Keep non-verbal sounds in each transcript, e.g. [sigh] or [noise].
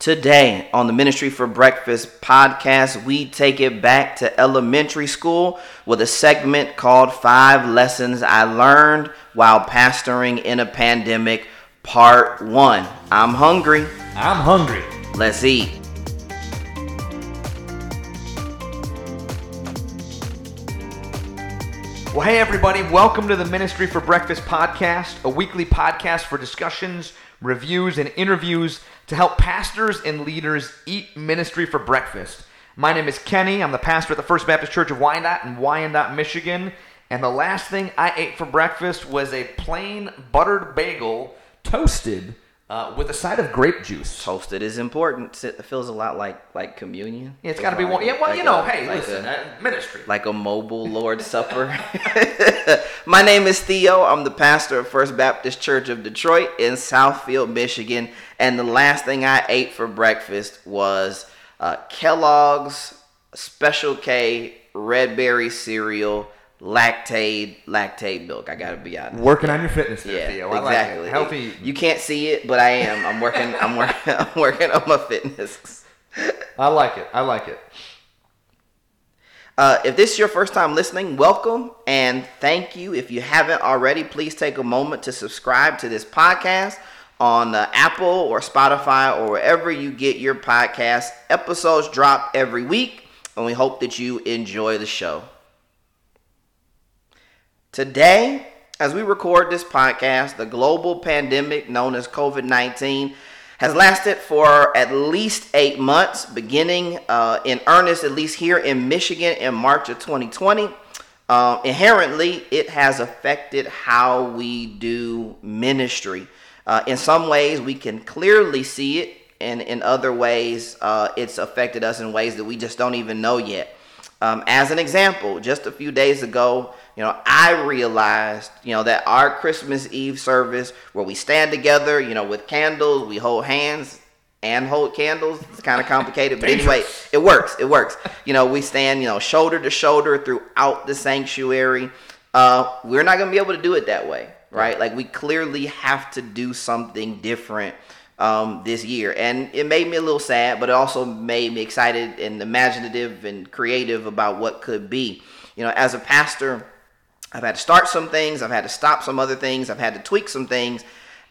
Today on the Ministry for Breakfast podcast, we take it back to elementary school with a segment called Five Lessons I Learned While Pastoring in a Pandemic, Part 1. I'm hungry. I'm hungry. Let's eat. Well, hey, everybody, welcome to the Ministry for Breakfast podcast, a weekly podcast for discussions, reviews, and interviews to help pastors and leaders eat ministry for breakfast. My name is Kenny. I'm the pastor at the First Baptist Church of Wyandotte in Wyandotte, Michigan. And the last thing I ate for breakfast was a plain buttered bagel toasted uh, with a side of grape juice. Toasted is important. It feels a lot like like communion. Yeah, it's got to be one. Yeah, well, Like you know, a- hey, like listen, a- uh, ministry. like a mobile Lord's Supper. [laughs] My name is Theo. I'm the pastor of First Baptist Church of Detroit in Southfield, Michigan. And the last thing I ate for breakfast was uh, Kellogg's Special K Red Berry cereal, Lactaid, Lactaid milk. I gotta be honest. Working on your fitness there, Yeah, Theo. I exactly. like. Healthy. You can't see it, but I am. I'm working. I'm working. [laughs] I'm working on my fitness. I like it. I like it. Uh, if this is your first time listening, welcome and thank you. If you haven't already, please take a moment to subscribe to this podcast on uh, Apple or Spotify or wherever you get your podcast. Episodes drop every week, and we hope that you enjoy the show. Today, as we record this podcast, the global pandemic known as COVID 19 has lasted for at least eight months, beginning uh, in earnest, at least here in Michigan, in March of 2020. Uh, inherently, it has affected how we do ministry. Uh, in some ways, we can clearly see it, and in other ways, uh, it's affected us in ways that we just don't even know yet. Um, as an example, just a few days ago, you know, I realized, you know, that our Christmas Eve service where we stand together, you know, with candles, we hold hands and hold candles. It's kind of complicated, but anyway, [laughs] it works. It works. You know, we stand, you know, shoulder to shoulder throughout the sanctuary. Uh, we're not going to be able to do it that way, right? Like we clearly have to do something different um, this year. And it made me a little sad, but it also made me excited and imaginative and creative about what could be. You know, as a pastor, I've had to start some things, I've had to stop some other things, I've had to tweak some things.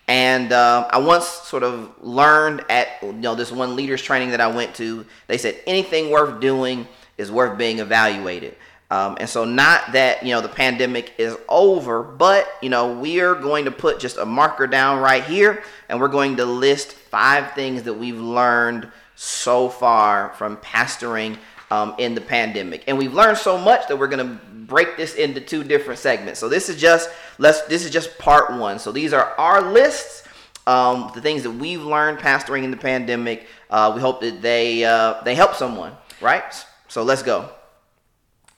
And uh, I once sort of learned at you know this one leaders training that I went to. They said anything worth doing is worth being evaluated. Um, and so, not that you know the pandemic is over, but you know we are going to put just a marker down right here, and we're going to list five things that we've learned so far from pastoring um, in the pandemic. And we've learned so much that we're going to break this into two different segments. So this is just let's this is just part one. So these are our lists, um, the things that we've learned pastoring in the pandemic. Uh, we hope that they uh, they help someone, right? So let's go.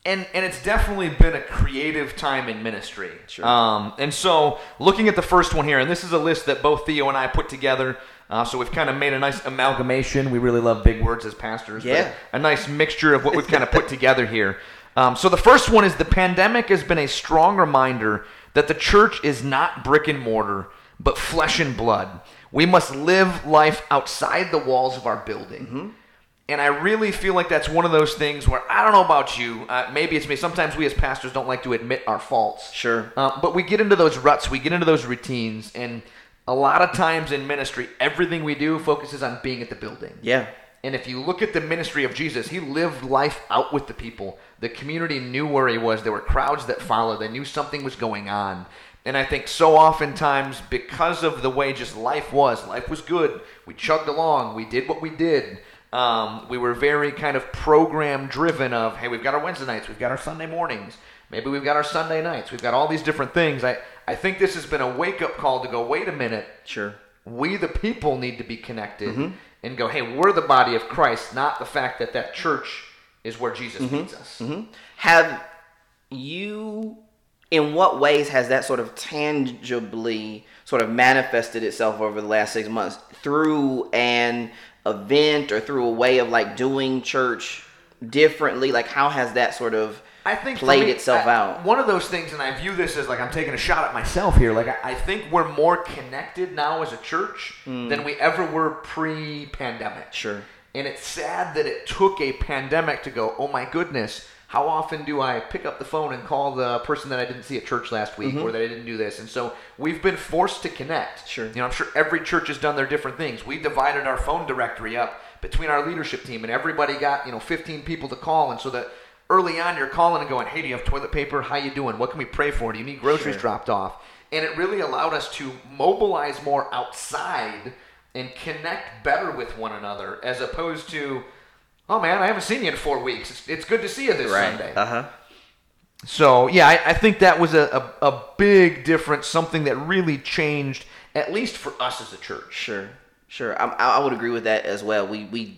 And and it's definitely been a creative time in ministry. Sure. Um, and so looking at the first one here, and this is a list that both Theo and I put together. Uh, so we've kind of made a nice amalgamation. We really love big words as pastors. Yeah. A nice mixture of what we've kind of put [laughs] together here. Um, so the first one is the pandemic has been a strong reminder that the church is not brick and mortar, but flesh and blood. We must live life outside the walls of our building. And I really feel like that's one of those things where I don't know about you. Uh, maybe it's me. Sometimes we as pastors don't like to admit our faults. Sure. Uh, but we get into those ruts, we get into those routines, and a lot of times in ministry, everything we do focuses on being at the building. Yeah. And if you look at the ministry of Jesus, he lived life out with the people. The community knew where he was. There were crowds that followed. They knew something was going on. And I think so oftentimes, because of the way just life was, life was good. We chugged along. We did what we did. Um, we were very kind of program driven of, hey, we've got our Wednesday nights, we've got our Sunday mornings, maybe we've got our Sunday nights, we've got all these different things. I, I think this has been a wake up call to go, wait a minute, Sure. we the people need to be connected mm-hmm. and go hey we're the body of christ not the fact that that church is where jesus mm-hmm. meets us. Mm-hmm. Have you, in what ways has that sort of tangibly sort of manifested itself over the last six months through an event or through a way of like doing church differently? Like, how has that sort of I think played me, itself I- out. One of those things, and I view this as like I'm taking a shot at myself here. Like I, I think we're more connected now as a church hmm. than we ever were pre-pandemic. Sure. And it's sad that it took a pandemic to go. Oh my goodness. How often do I pick up the phone and call the person that I didn't see at church last week or that I didn't do this? And so we've been forced to connect. Mm-hmm. Sure. You know, I'm sure every church has done their different things. We divided our phone directory up between our leadership team, and everybody got you know 15 people to call, and so that early on you're calling and going, "Hey, do you have toilet paper? How you doing? What can we pray for? Do you need groceries Sure. dropped off?" And it really allowed us to mobilize more outside and connect better with one another, as opposed to, "Oh man, I haven't seen you in four weeks. It's, it's good to see you this Sunday." Uh huh. So yeah, I, I think that was a, a, a big difference, something that really changed, at least for us as a church. Sure, sure. I, I would agree with that as well. We we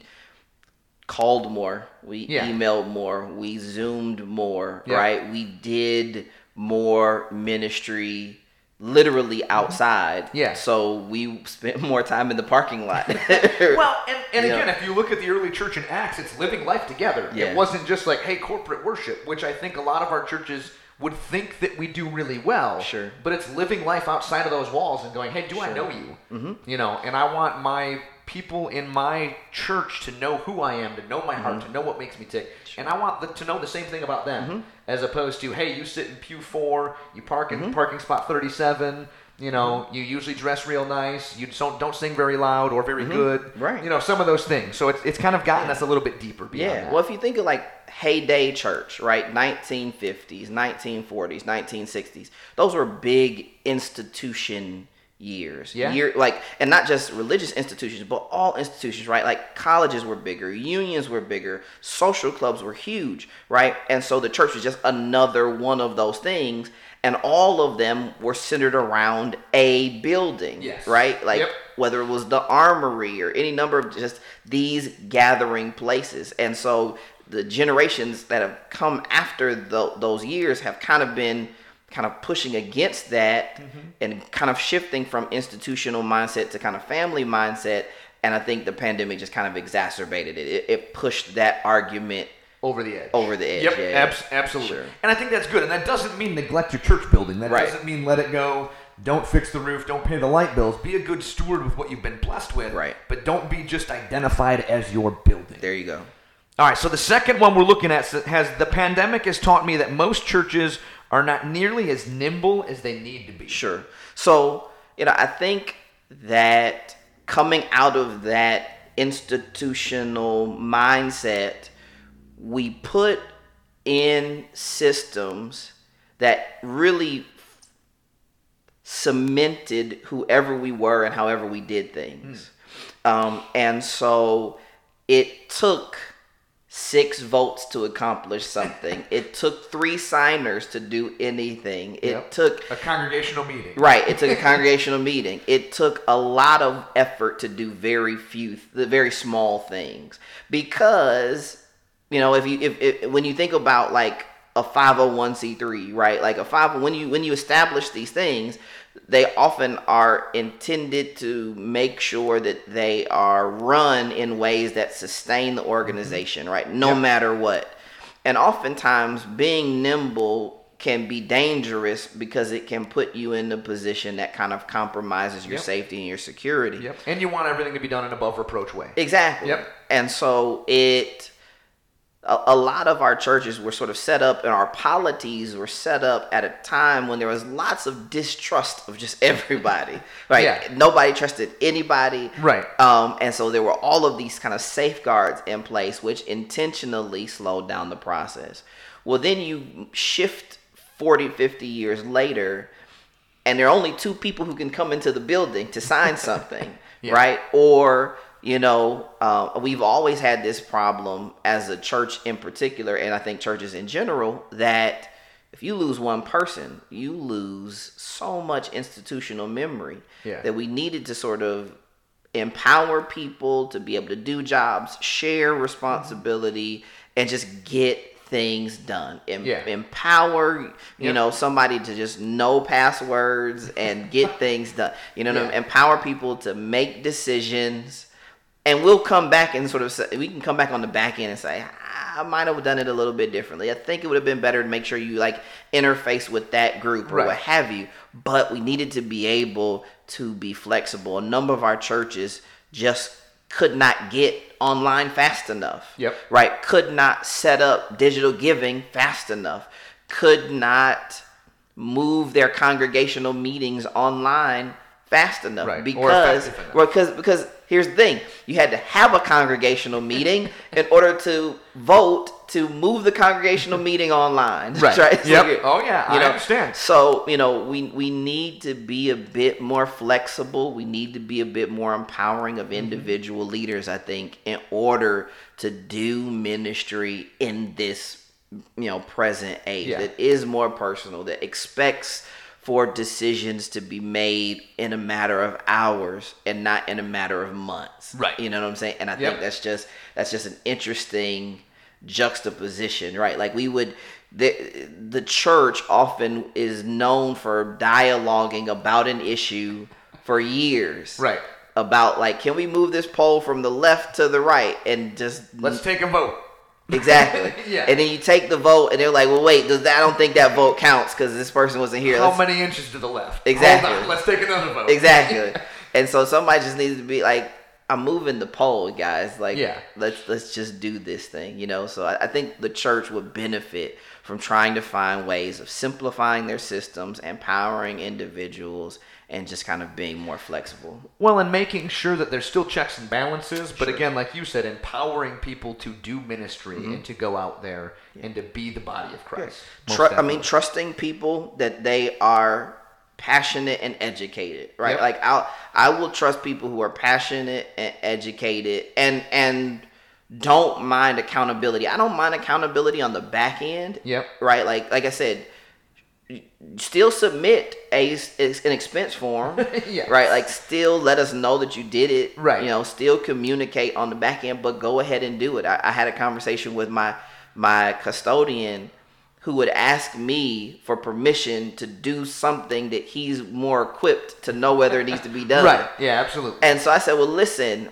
called more, we Yeah. emailed more, we zoomed more, Yeah. right? We did more ministry literally outside. Yeah. So we spent [laughs] more time in the parking lot. [laughs] Well, and, and again, if you look at the early church in Acts, it's living life together. Yeah. It wasn't just like, hey, corporate worship, which I think a lot of our churches would think that we do really well. Sure. But it's living life outside of those walls and going, hey, do I know you? Mm-hmm. You know, and I want my people in my church to know who I am, to know my heart, Mm-hmm. to know what makes me tick. And I want the, to know the same thing about them, Mm-hmm. as opposed to, hey, you sit in pew four, you park in parking spot 37. You know, Mm-hmm. you usually dress real nice. You don't don't sing very loud or very good. Mm-hmm. Right. You know, some of those things. So it's, it's kind of gotten us a little bit deeper beyond Yeah. that. Well, if you think of like heyday church, right? 1950s, 1940s, 1960s. Those were big institution years. Yeah. Year like and not just religious institutions, but all institutions, right? Like colleges were bigger, unions were bigger, social clubs were huge, right? And so the church was just another one of those things and all of them were centered around a building, Yes. right? Like Yep. whether it was the armory or any number of just these gathering places. And so the generations that have come after tho- those years have kind of been kind of pushing against that mm-hmm. and kind of shifting from institutional mindset to kind of family mindset. And I think the pandemic just kind of exacerbated it. It, it pushed that argument over the edge. over the edge. Yep, yeah, abs- absolutely. Sure. And I think that's good. And that doesn't mean neglect your church building. That Right. doesn't mean let it go. Don't fix the roof. Don't pay the light bills. Be a good steward with what you've been blessed with. Right. But don't be just identified as your building. There you go. All right. So the second one we're looking at has the pandemic has taught me that most churches are not nearly as nimble as they need to be. Sure. So, you know, I think that coming out of that institutional mindset, we put in systems that really cemented whoever we were and however we did things. Um, and so it took six votes to accomplish something. [laughs] it took three signers to do anything. It Yep. took A congregational meeting. Right. It took a [laughs] congregational meeting. It took a lot of effort to do very few, the very small things. Because, you know, if you if, if when you think about like a 501c3, right? Like a 5 when you when you establish these things, they often are intended to make sure that they are run in ways that sustain the organization, right? No Yep. matter what. And oftentimes being nimble can be dangerous because it can put you in a position that kind of compromises your Yep. safety and your security. Yep. And you want everything to be done in an above reproach way. Exactly. Yep. And so it a, a lot of our churches were sort of set up and our polities were set up at a time when there was lots of distrust of just [laughs] everybody. Right. Yeah. Nobody trusted anybody. Right. Um, and so there were all of these kind of safeguards in place which intentionally slowed down the process. Well, then you shift 40, 50 years later, and there are only two people who can come into the building to sign [laughs] something, Yeah. right? Or, you know, uh, we've always had this problem as a church in particular, and I think churches in general, that if you lose one person, you lose so much institutional memory Yeah. that we needed to sort of empower people to be able to do jobs, share responsibility, and just get things done. Em- Yeah. Empower, you Yep. know, somebody to just know passwords and get [laughs] things done. You know, what I mean? Empower people to make decisions. And we'll come back and sort of say, we can come back on the back end and say, ah, I might have done it a little bit differently. I think it would have been better to make sure you like interface with that group or Right. what have you. But we needed to be able to be flexible. A number of our churches just could not get online fast enough. Yep. Right. Could not set up digital giving fast enough. Could not move their congregational meetings online fast enough Right, because enough. because because here's the thing you had to have a congregational [laughs] meeting in order to vote to move the congregational [laughs] meeting online Right. [laughs] right Yep. Oh, yeah, you I understand. so you know we we need to be a bit more flexible we need to be a bit more empowering Mm-hmm. of individual leaders i think in order to do ministry in this you know present age Yeah. that is more personal that expects for decisions to be made in a matter of hours and not in a matter of months Right. you know what i'm saying and i Yep. think that's just that's just an interesting juxtaposition right like we would the the church often is known for dialoguing about an issue for years Right. about like can we move this pole from the left to the right and just Let's take a vote. Exactly [laughs] Yeah. and then you take the vote and they're like well wait does that, i don't think that vote counts because this person wasn't here How Let's- many inches to the left? Exactly. Let's take another vote. exactly [laughs] and so somebody just needs to be like i'm moving the pole guys like Yeah. let's let's just do this thing you know so I, I think the church would benefit from trying to find ways of simplifying their systems empowering individuals and just kind of being more flexible Well, and making sure that there's still checks and balances, but Sure. again, like you said, empowering people to do ministry Mm-hmm. and to go out there and to be the body of Christ. Most Tru- I mean, trusting people that they are passionate and educated, right? Yep. Like I, I will trust people who are passionate and educated, and and don't mind accountability. I don't mind accountability on the back end. Yep. Right. Like like I said, still submit a an expense form. [laughs] Yes. Right. Like still let us know that you did it. Right. You know, still communicate on the back end, but go ahead and do it. I, I had a conversation with my my custodian who would ask me for permission to do something that he's more equipped to know whether it needs to be done. [laughs] right? Yeah, absolutely. And so I said, "Well, listen,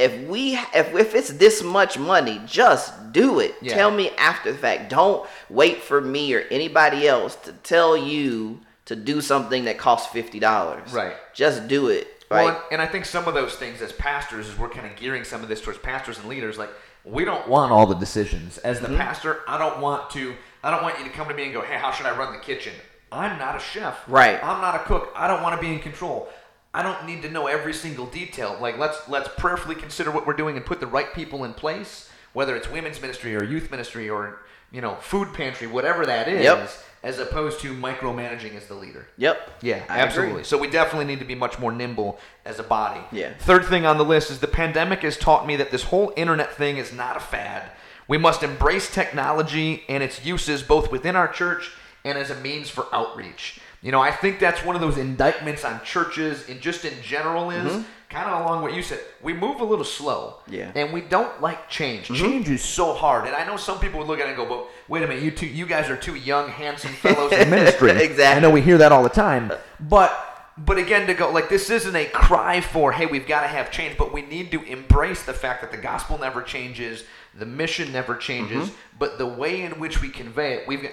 if we if if it's this much money, just do it. Yeah. Tell me after the fact. Don't wait for me or anybody else to tell you to do something that costs fifty dollars. Right. Just do it. Right. Well, and, I think some of those things as pastors, is we're kind of gearing some of this towards pastors and leaders, like we don't want all the decisions. As Mm-hmm. the pastor, I don't want to. I don't want you to come to me and go, "Hey, how should I run the kitchen?" I'm not a chef. Right. I'm not a cook. I don't want to be in control. I don't need to know every single detail. Like let's let's prayerfully consider what we're doing and put the right people in place, whether it's women's ministry or youth ministry or you know food pantry, whatever that is, Yep. as opposed to micromanaging as the leader. yep. Yeah, I agree. absolutely. So we definitely need to be much more nimble as a body. Yeah. Third thing on the list is the pandemic has taught me that this whole internet thing is not a fad. We must embrace technology and its uses both within our church and as a means for outreach. You know, I think that's one of those indictments on churches and just in general is kind of along what you said. We move a little slow. Mm-hmm. Yeah. Mm-hmm. And we don't like change. Change is so hard. And I know some people would look at it and go, "But wait a minute, you two you guys are two young handsome fellows [laughs] in ministry." Exactly. I know we hear that all the time. But but again to go like this isn't a cry for hey we've got to have change but we need to embrace the fact that the gospel never changes the mission never changes Mm-hmm. but the way in which we convey it we've got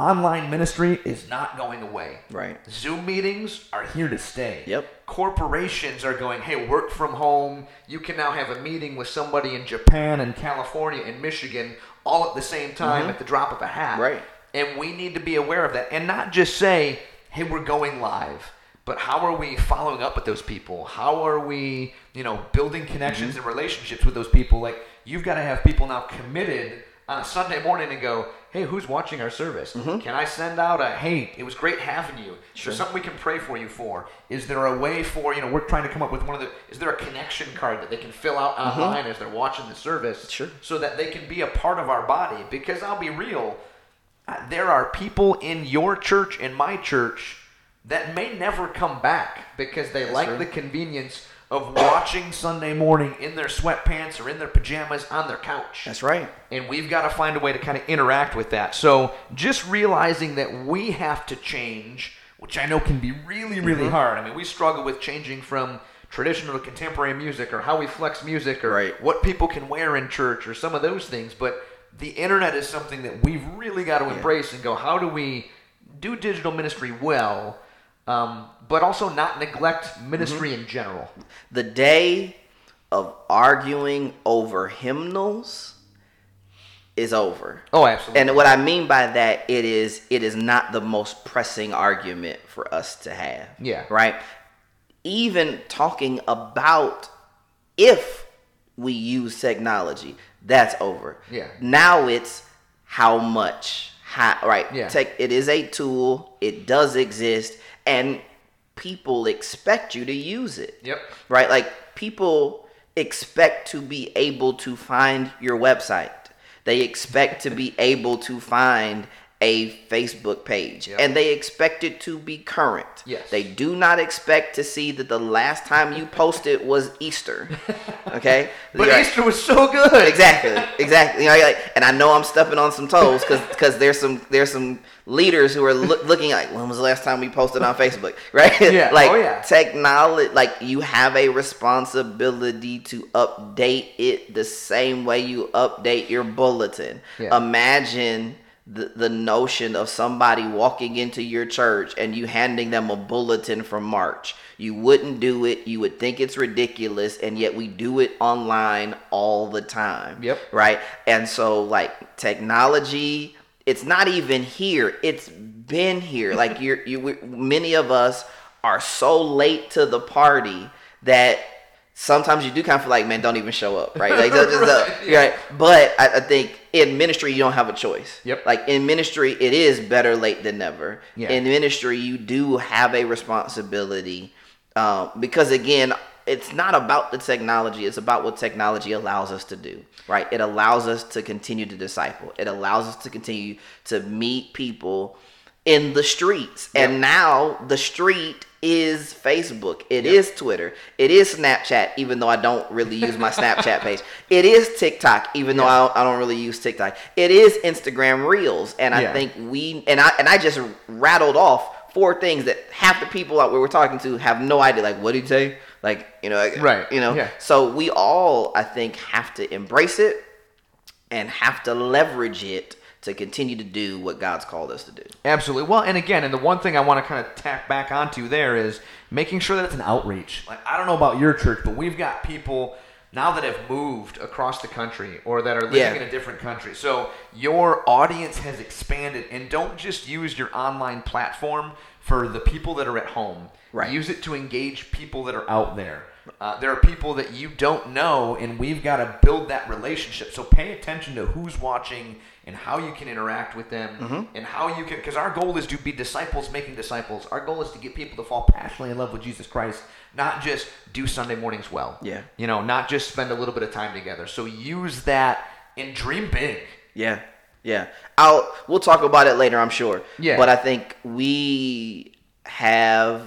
online ministry is not going away Right. zoom meetings are here to stay Yep. corporations are going hey work from home you can now have a meeting with somebody in japan and california and michigan all at the same time at the drop of a hat Mm-hmm. Right. and we need to be aware of that and not just say, hey, we're going live. But how are we following up with those people? How are we, you know, building connections and relationships with those people? Like, you've got to have people now committed on a Sunday morning and go, hey, who's watching our service? Mm-hmm. Can I send out a, hey, it was great having you. Is there something we can pray for you for? Is there a way for, you know, we're trying to come up with one of the, is there a connection card that they can fill out mm-hmm. online as they're watching the service? Sure. So that they can be a part of our body? Because I'll be real, there are people in your church in my church that may never come back because they like true. the convenience of watching Sunday morning in their sweatpants or in their pajamas on their couch. That's right. And we've got to find a way to kind of interact with that. So just realizing that we have to change, which I know can be really, really mm-hmm. hard. I mean, we struggle with changing from traditional to contemporary music or how we flex music or Right. what people can wear in church or some of those things. But the internet is something that we've really got to embrace and go, how do we do digital ministry well, um, but also not neglect ministry Mm-hmm. in general? the day of arguing over hymnals is over. Oh, absolutely. And what I mean by that, it is it is not the most pressing argument for us to have. Yeah. Right. Even talking about if we use technology, that's over. Yeah. Now it's how much. How, right. Yeah. Tech, it is a tool. It does exist, and people expect you to use it Yep. right? Like people expect to be able to find your website. They expect to be able to find a Facebook page Yep. and they expect it to be current. Yes. They do not expect to see that the last time you posted was Easter. [laughs] Okay? But Right. Easter was so good. Exactly, [laughs] exactly. You know, like, and I know I'm stepping on some toes because there's some there's some leaders who are loo- looking like when was the last time we posted on Facebook, [laughs] right? Yeah. like Oh, yeah. technology, like you have a responsibility to update it the same way you update your bulletin. Yeah. Imagine. The, the notion of somebody walking into your church and you handing them a bulletin from March. You wouldn't do it. You would think it's ridiculous, and yet we do it online all the time. Yep. Right. And so, like technology, it's not even here. It's been here. like [laughs] you're, you, many of us are so late to the party that sometimes you do kind of feel like, man, don't even show up. Right. Like, [laughs] just, Right, yeah. right. But I, I think in ministry, you don't have a choice. Yep. Like in ministry, it is better late than never. Yeah. In ministry, you do have a responsibility um, because again, it's not about the technology; it's about what technology allows us to do. Right? It allows us to continue to disciple. It allows us to continue to meet people in the streets. And now the street is Facebook. It is Twitter. It is Snapchat, even though I don't really use my [laughs] Snapchat page. It is TikTok, even though I, don't, I don't really use TikTok. It is Instagram Reels. And I Yeah. think we and I and I just rattled off four things that half the people out we were talking to have no idea. Like, what did you say? Like, you know, like, Right. You know. Yeah. So we all, I think, have to embrace it and have to leverage it to continue to do what God's called us to do. Absolutely. Well, and again, and the one thing I want to kind of tack back onto there is making sure that it's an outreach. Like I don't know about your church, but we've got people now that have moved across the country or that are living Yeah. in a different country. So your audience has expanded and don't just use your online platform for the people that are at home. Right. Use it to engage people that are out there. Uh, there are people that you don't know, and we've got to build that relationship. So pay attention to who's watching and how you can interact with them, Mm-hmm. and how you can. Because our goal is to be disciples making disciples. Our goal is to get people to fall passionately in love with Jesus Christ, not just do Sunday mornings well. Yeah. You know, not just spend a little bit of time together. So use that and dream big. Yeah, yeah. I'll we'll talk about it later, I'm sure. Yeah. But I think we have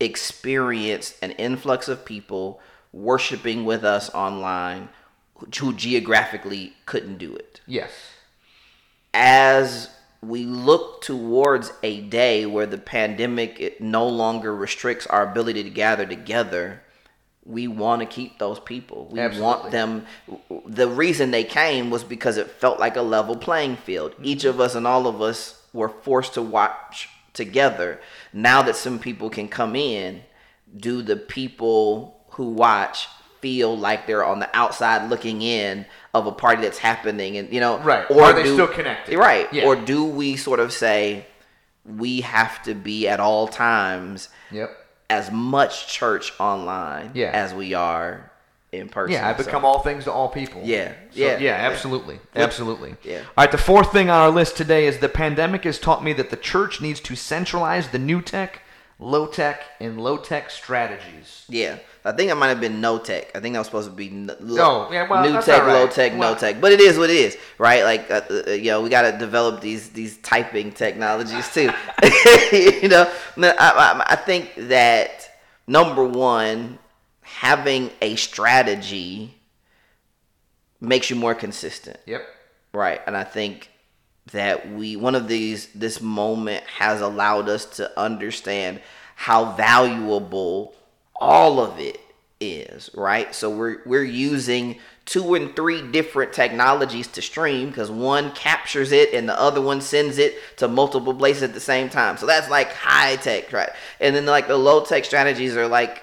experienced an influx of people worshiping with us online who geographically couldn't do it. Yes. As we look towards a day where the pandemic it no longer restricts our ability to gather together, we want to keep those people. We Absolutely. want them. The reason they came was because it felt like a level playing field. Mm-hmm. Each of us and all of us were forced to watch together. Now that some people can come in, do the people who watch feel like they're on the outside looking in of a party that's happening and you know Right. or Are they still connected? right Yeah. or do we sort of say we have to be at all times Yep. as much church online Yeah. as we are in person. Yeah, I So- become all things to all people. Yeah, So, yeah, yeah, yeah. absolutely, Flip- absolutely. yeah. All right, the fourth thing on our list today is the pandemic has taught me that the church needs to centralize the new tech, low tech, and low tech strategies. Yeah, I think it might have been no tech. I think that was supposed to be n- Oh, yeah, well, new tech, right. low tech, Well- no tech. But it is what it is, right? Like, uh, uh, you know, we got to develop these these typing technologies too. [laughs] you know, I, I, I think that number one, having a strategy makes you more consistent. Yep. Right. And I think that we one of these this moment has allowed us to understand how valuable all of it is, right? So we're we're using two and three different technologies to stream because one captures it and the other one sends it to multiple places at the same time. So that's like high tech, right? And then like the low tech strategies are like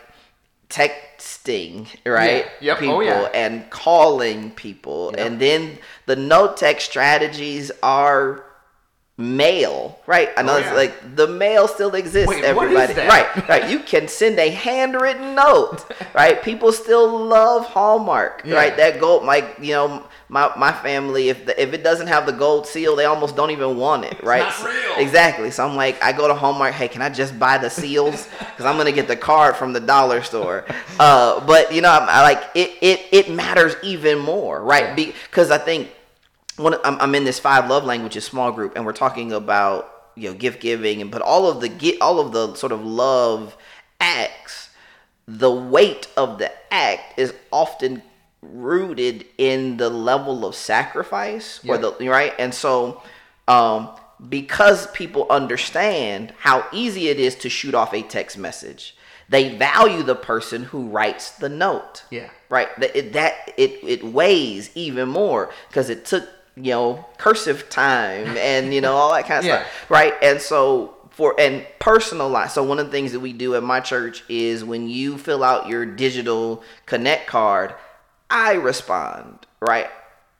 texting, right? Yeah. Yep. Oh, People yeah. and calling people. Yep. And then the no tech strategies are mail, right? I know Oh, it's yeah. like the mail still exists, Wait, everybody. Right, right. You can send a handwritten note, [laughs] right? People still love Hallmark, Yeah. right? That gold, like you know, my my family, if the, if it doesn't have the gold seal, they almost don't even want it, right? not real. Exactly. So I'm like, I go to Hallmark. Hey, can I just buy the seals? [laughs] Because I'm gonna get the card from the dollar store. Uh, but you know, I'm, I like it. It it matters even more, right? Because I think one I'm, I'm in this five love languages small group and we're talking about you know gift giving and but all of the get all of the sort of love acts the weight of the act is often rooted in the level of sacrifice or the right? And so um because people understand how easy it is to shoot off a text message they value the person who writes the note. Yeah. right? That it, that it it weighs even more because it took you know cursive time [laughs] and you know all that kind of Yeah. stuff. Right? And so for and personalize so one of the things that we do at my church is when you fill out your digital connect card i respond right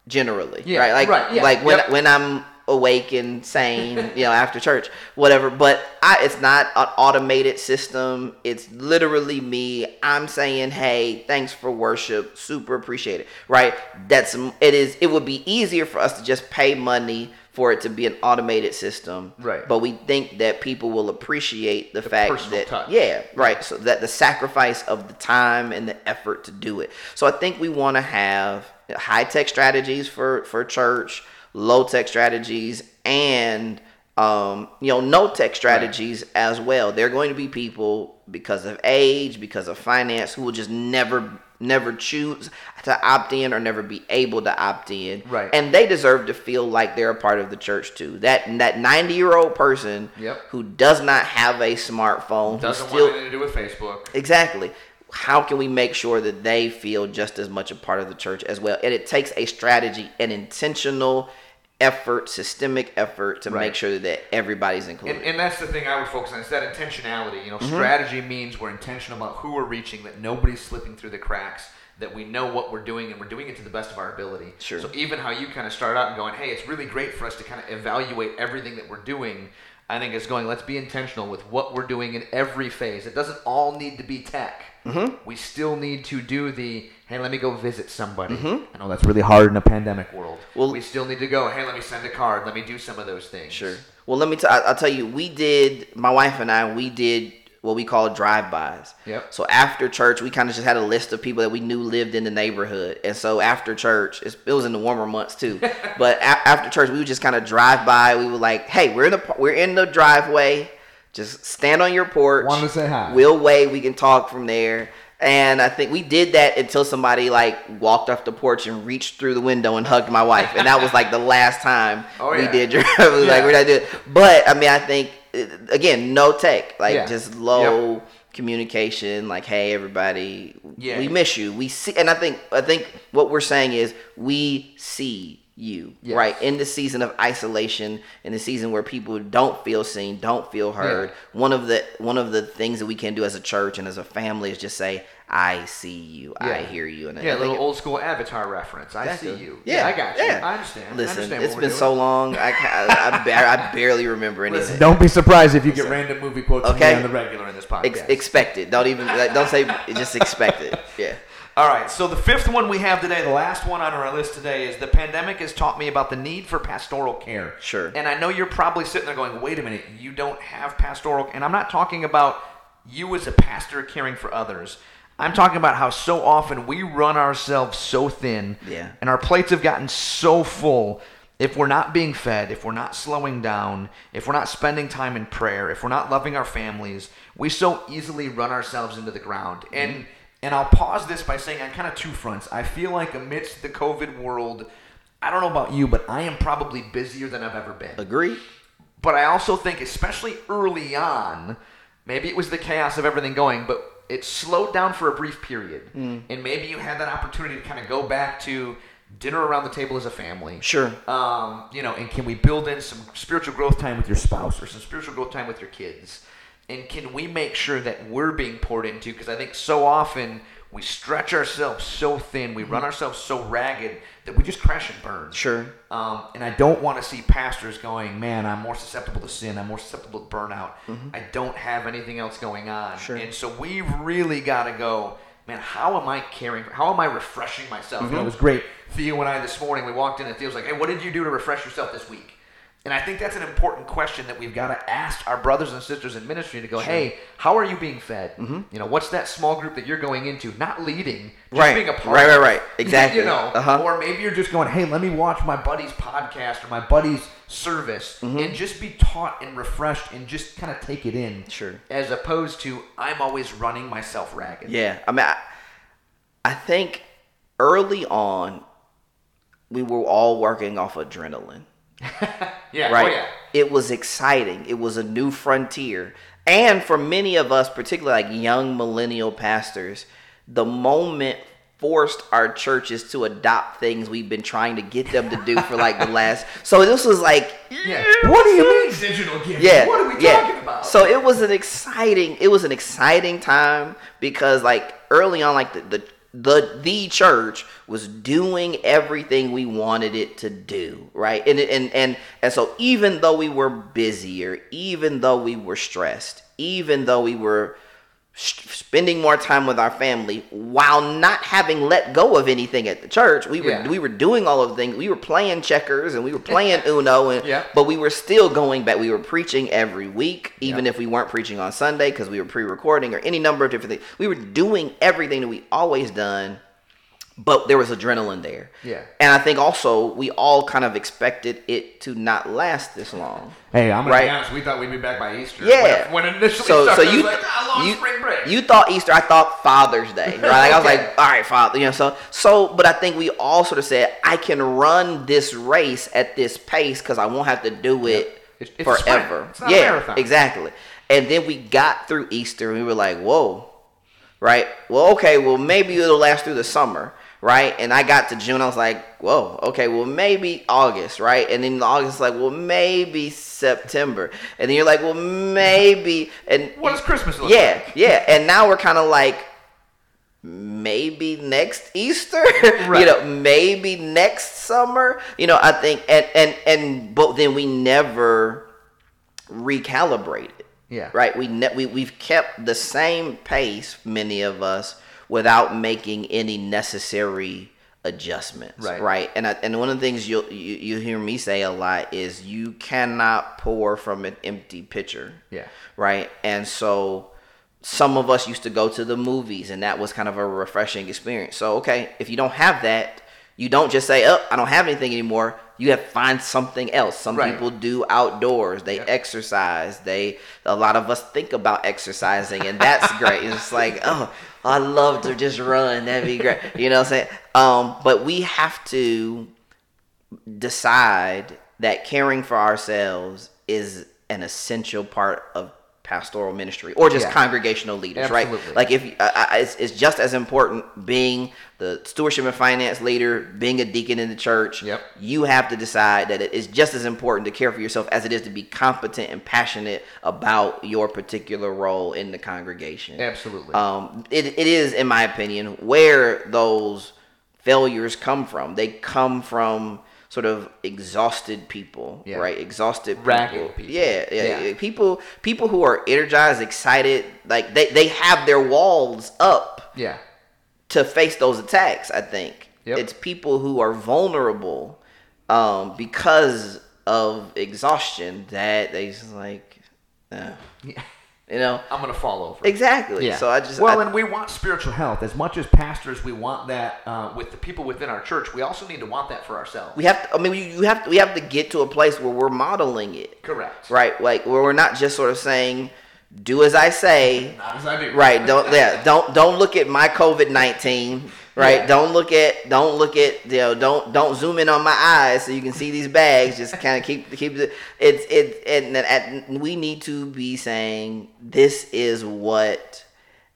generally Yeah, right? Like right, yeah, like when yep. when i'm awake and sane you know after church whatever but i it's not an automated system. It's literally me. I'm saying hey thanks for worship. Super appreciate it right? That's it is it would be easier for us to just pay money for it to be an automated system. Right. but we think that people will appreciate the, fact that touch. yeah right. So that the sacrifice of the time and the effort to do it. So i think we want to have high tech strategies for for church low tech strategies and um, you know no tech strategies as well. There are going to be people because of age because of finance who will just never never choose to opt in or never be able to opt in Right. and they deserve to feel like they're a part of the church too that that 90 year old person Yep. who does not have a smartphone Doesn't still want anything to do with Facebook. Exactly. How can we make sure that they feel just as much a part of the church as well? And it takes a strategy, an intentional effort, systemic effort to Right. make sure that everybody's included. And, and that's the thing I would focus on. It's that intentionality. You know, Mm-hmm. strategy means we're intentional about who we're reaching, that nobody's slipping through the cracks, that we know what we're doing, and we're doing it to the best of our ability. Sure. So even how you kind of start out and going, hey, it's really great for us to kind of evaluate everything that we're doing. I think it's going, let's be intentional with what we're doing in every phase. It doesn't all need to be tech. Mm-hmm. We still need to do the, hey, let me go visit somebody. I know that's really hard in a pandemic world. Mm-hmm. Well- we still need to go, hey, let me send a card. Let me do some of those things. Sure. Well, let me. T- I'll tell you. We did. My wife and I. We did what we call drive-bys. Yep. So after church, we kind of just had a list of people that we knew lived in the neighborhood, and so after church, it's, it was in the warmer months too. [laughs] but a- after church, we would just kind of drive by. We were like, "Hey, we're in the we're in the driveway. Just stand on your porch. Wanted to say hi. We'll wait. We can talk from there." And I think we did that until somebody like walked off the porch and reached through the window and hugged my wife, and that was like the last time [laughs] Oh, we yeah. did. [laughs] It was like we're not doing. But I mean, I think uh, again, no tech, like Yeah. just low communication. Like, hey, everybody, Yeah. we miss you. We see, and I think I think what we're saying is we see you, Yes. right? In the season of isolation, in the season where people don't feel seen, don't feel heard. One of the one of the things that we can do as a church and as a family is just say, "I see you, I hear you," and Yeah, a little it- old school Avatar reference. I see you. Yeah, I got you. yeah. I understand. I Listen, understand it's what been we're so long. I I, I, [laughs] bar- I barely remember anything. Listen, don't be surprised if you get Listen. random movie quotes Okay. on the regular in this podcast. Ex- expect it. Don't even like, don't say just expect it. [laughs] Yeah. All right, so the fifth one we have today, the last one on our list today, is the pandemic has taught me about the need for pastoral care. Sure. And I know you're probably sitting there going, wait a minute, you don't have pastoral. And I'm not talking about you as a pastor caring for others. I'm talking about how so often we run ourselves so thin, Yeah. and our plates have gotten so full. If we're not being fed, if we're not slowing down, if we're not spending time in prayer, if we're not loving our families, we so easily run ourselves into the ground. And mm-hmm. and I'll pause this by saying on kind of two fronts. I feel like amidst the COVID world, I don't know about you, but I am probably busier than I've ever been. Agree. But I also think, especially early on, maybe it was the chaos of everything going, but it slowed down for a brief period, Mm. and maybe you had that opportunity to kind of go back to dinner around the table as a family. Sure. Um, you know, and can we build in some spiritual growth time with your spouse or some spiritual growth time with your kids? And can we make sure that we're being poured into? Because I think so often we stretch ourselves so thin, we run ourselves so ragged that we just crash and burn. Sure. Um, and I don't want to see pastors going, man, I'm more susceptible to sin. I'm more susceptible to burnout. I don't have anything else going on. Mm-hmm. Sure. And so we've really got to go, man, how am I caring? How am I refreshing myself? Mm-hmm. You know, it was great. Theo and I this morning, we walked in and Theo was like, hey, what did you do to refresh yourself this week? And I think that's an important question that we've got to ask our brothers and sisters in ministry to go, hey, how are you being fed? Mm-hmm. You know, what's that small group that you're going into? Not leading, just Right. being a part. Right, right, right. [laughs] Exactly. You know, Uh-huh. or maybe you're just going, hey, let me watch my buddy's podcast or my buddy's service Mm-hmm. and just be taught and refreshed and just kind of take it in. Sure. As opposed to, I'm always running myself ragged. Yeah, I mean, I, I think early on, we were all working off adrenaline, [laughs] Yeah. Oh, right? Oh, yeah. It was exciting. It was a new frontier, and for many of us, particularly like young millennial pastors, the moment forced our churches to adopt things we've been trying to get them to do for like the last. [laughs] So this was like, Yeah. What do you mean digital yeah What are we yeah. talking about? so it was an exciting it was an exciting time because like early on like the the the, the church was doing everything we wanted it to do right? And and and and so even though we were busier even though we were stressed even though we were spending more time with our family while not having let go of anything at the church we were Yeah. we were doing all of the things we were playing checkers and we were playing [laughs] uno and Yeah. but we were still going back. We were preaching every week, even if we weren't preaching on Sunday because we were pre-recording or any number of different things. We were doing everything that we always done, but there was adrenaline there. Yeah. And I think also we all kind of expected it to not last this long. Hey, I'm gonna Right. be honest. We thought we'd be back by Easter. Yeah. When, when initially So, so you, like, you, spring break. you thought Easter, I thought Father's Day, right? Like I was like, [laughs] all right, Father, you know. So, so, but I think we all sort of said, I can run this race at this pace because I won't have to do it It's- it's forever. It's not a yeah, marathon. exactly. And then we got through Easter, and we were like, whoa, right? Well, okay, well maybe it'll last through the summer. Right, and I got to June. I was like, "Whoa, okay, well maybe August, right?" And then August, like, well maybe September, and then you're like, "Well maybe," and [laughs] What does Christmas look yeah, like? yeah. And now we're kind of like, maybe next Easter, [laughs] you know, maybe next summer. You know, I think, and and and but then we never recalibrated. Yeah. Right. We ne- we we've kept the same pace, many of us, without making any necessary adjustments. Right. Right. And I, and one of the things you you you hear me say a lot is you cannot pour from an empty pitcher Yeah. right? And so some of us used to go to the movies, and that was kind of a refreshing experience. So, okay, if you don't have that, you don't just say, "Oh, I don't have anything anymore." You have to find something else. Some Right. people do outdoors. They Yep. exercise. They a lot of us think about exercising, and that's great. It's like, [laughs] oh, I love to just run. That'd be great. You know what I'm saying? Um, but we have to decide that caring for ourselves is an essential part of pastoral ministry or just Yeah. congregational leaders right like if I, I, it's, it's just as important being the stewardship and finance leader being a deacon in the church Yep. you have to decide that it is just as important to care for yourself as it is to be competent and passionate about your particular role in the congregation Absolutely. um, it, it is, in my opinion, where those failures come from. They come from sort of exhausted people, Yeah. right? Exhausted people. People. Yeah, yeah, Yeah. yeah. People, people who are energized, excited, like they, they have their walls up yeah. to face those attacks. I think Yep. it's people who are vulnerable um, because of exhaustion that they just like, uh, Yeah. You know, I'm gonna fall over. exactly. Yeah. So I just well, I- and we want spiritual health as much as pastors. We want that uh, with the people within our church. We also need to want that for ourselves. we have to i mean you you have to we have to get to a place where we're modeling it Correct. right like where we're not just sort of saying do as i say [laughs] Not as I do. right don't yeah don't don't look at my covid-19 right Yeah. don't look at don't look at you know don't don't zoom in on my eyes so you can see these bags just [laughs] kind of keep keep the it's it and, and we need to be saying this is what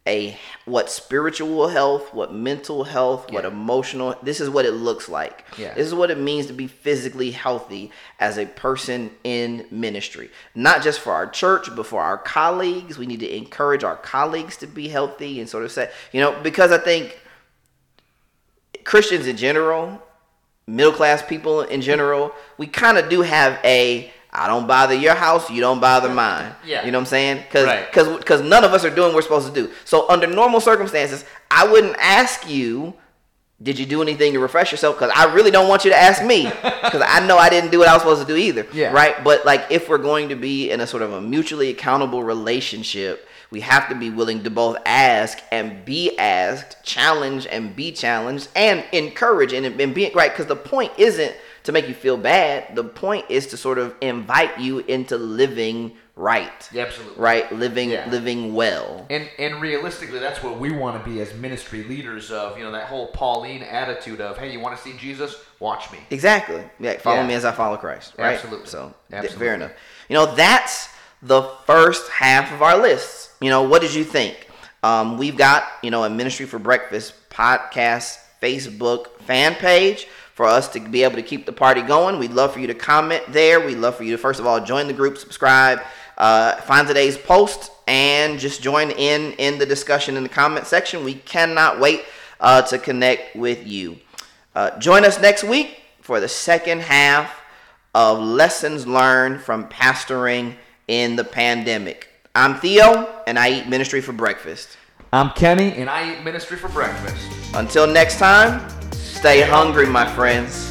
a what spiritual health, what mental health, what emotional. This is what it looks like. Yeah. This is what it means to be physically healthy as a person in ministry. Not just for our church, but for our colleagues. We need to encourage our colleagues to be healthy and sort of say, you know, because I think Christians in general, middle class people in general, we kind of do have a I don't bother your house, you don't bother mine. Yeah. You know what I'm saying? Cuz Right. cuz cuz none of us are doing what we're supposed to do. So under normal circumstances, I wouldn't ask you did you do anything to refresh yourself? Because I really don't want you to ask me, [laughs] because I know I didn't do what I was supposed to do either. Yeah. Right. But like, if we're going to be in a sort of a mutually accountable relationship, we have to be willing to both ask and be asked, challenge and be challenged, and encourage and, and be right. Because the point isn't to make you feel bad. The point is to sort of invite you into living right. Yeah, absolutely. Right. Living Yeah. living well. And and realistically, that's what we want to be as ministry leaders of, you know, that whole Pauline attitude of, hey, you want to see Jesus? Watch me. Exactly. Yeah, follow Yeah. me as I follow Christ. Right. Absolutely. So Absolutely. fair enough. You know, that's the first half of our lists. You know, what did you think? Um, we've got you know a Ministry for Breakfast podcast Facebook fan page for us to be able to keep the party going. We'd love for you to comment there. We'd love for you to first of all join the group, subscribe, uh, find today's post, and just join in in the discussion in the comment section. We cannot wait uh, to connect with you. Uh, join us next week for the second half of lessons learned from pastoring in the pandemic. I'm Theo, and I eat ministry for breakfast. I'm Kenny, and I eat ministry for breakfast. Until next time, stay hungry, my friends.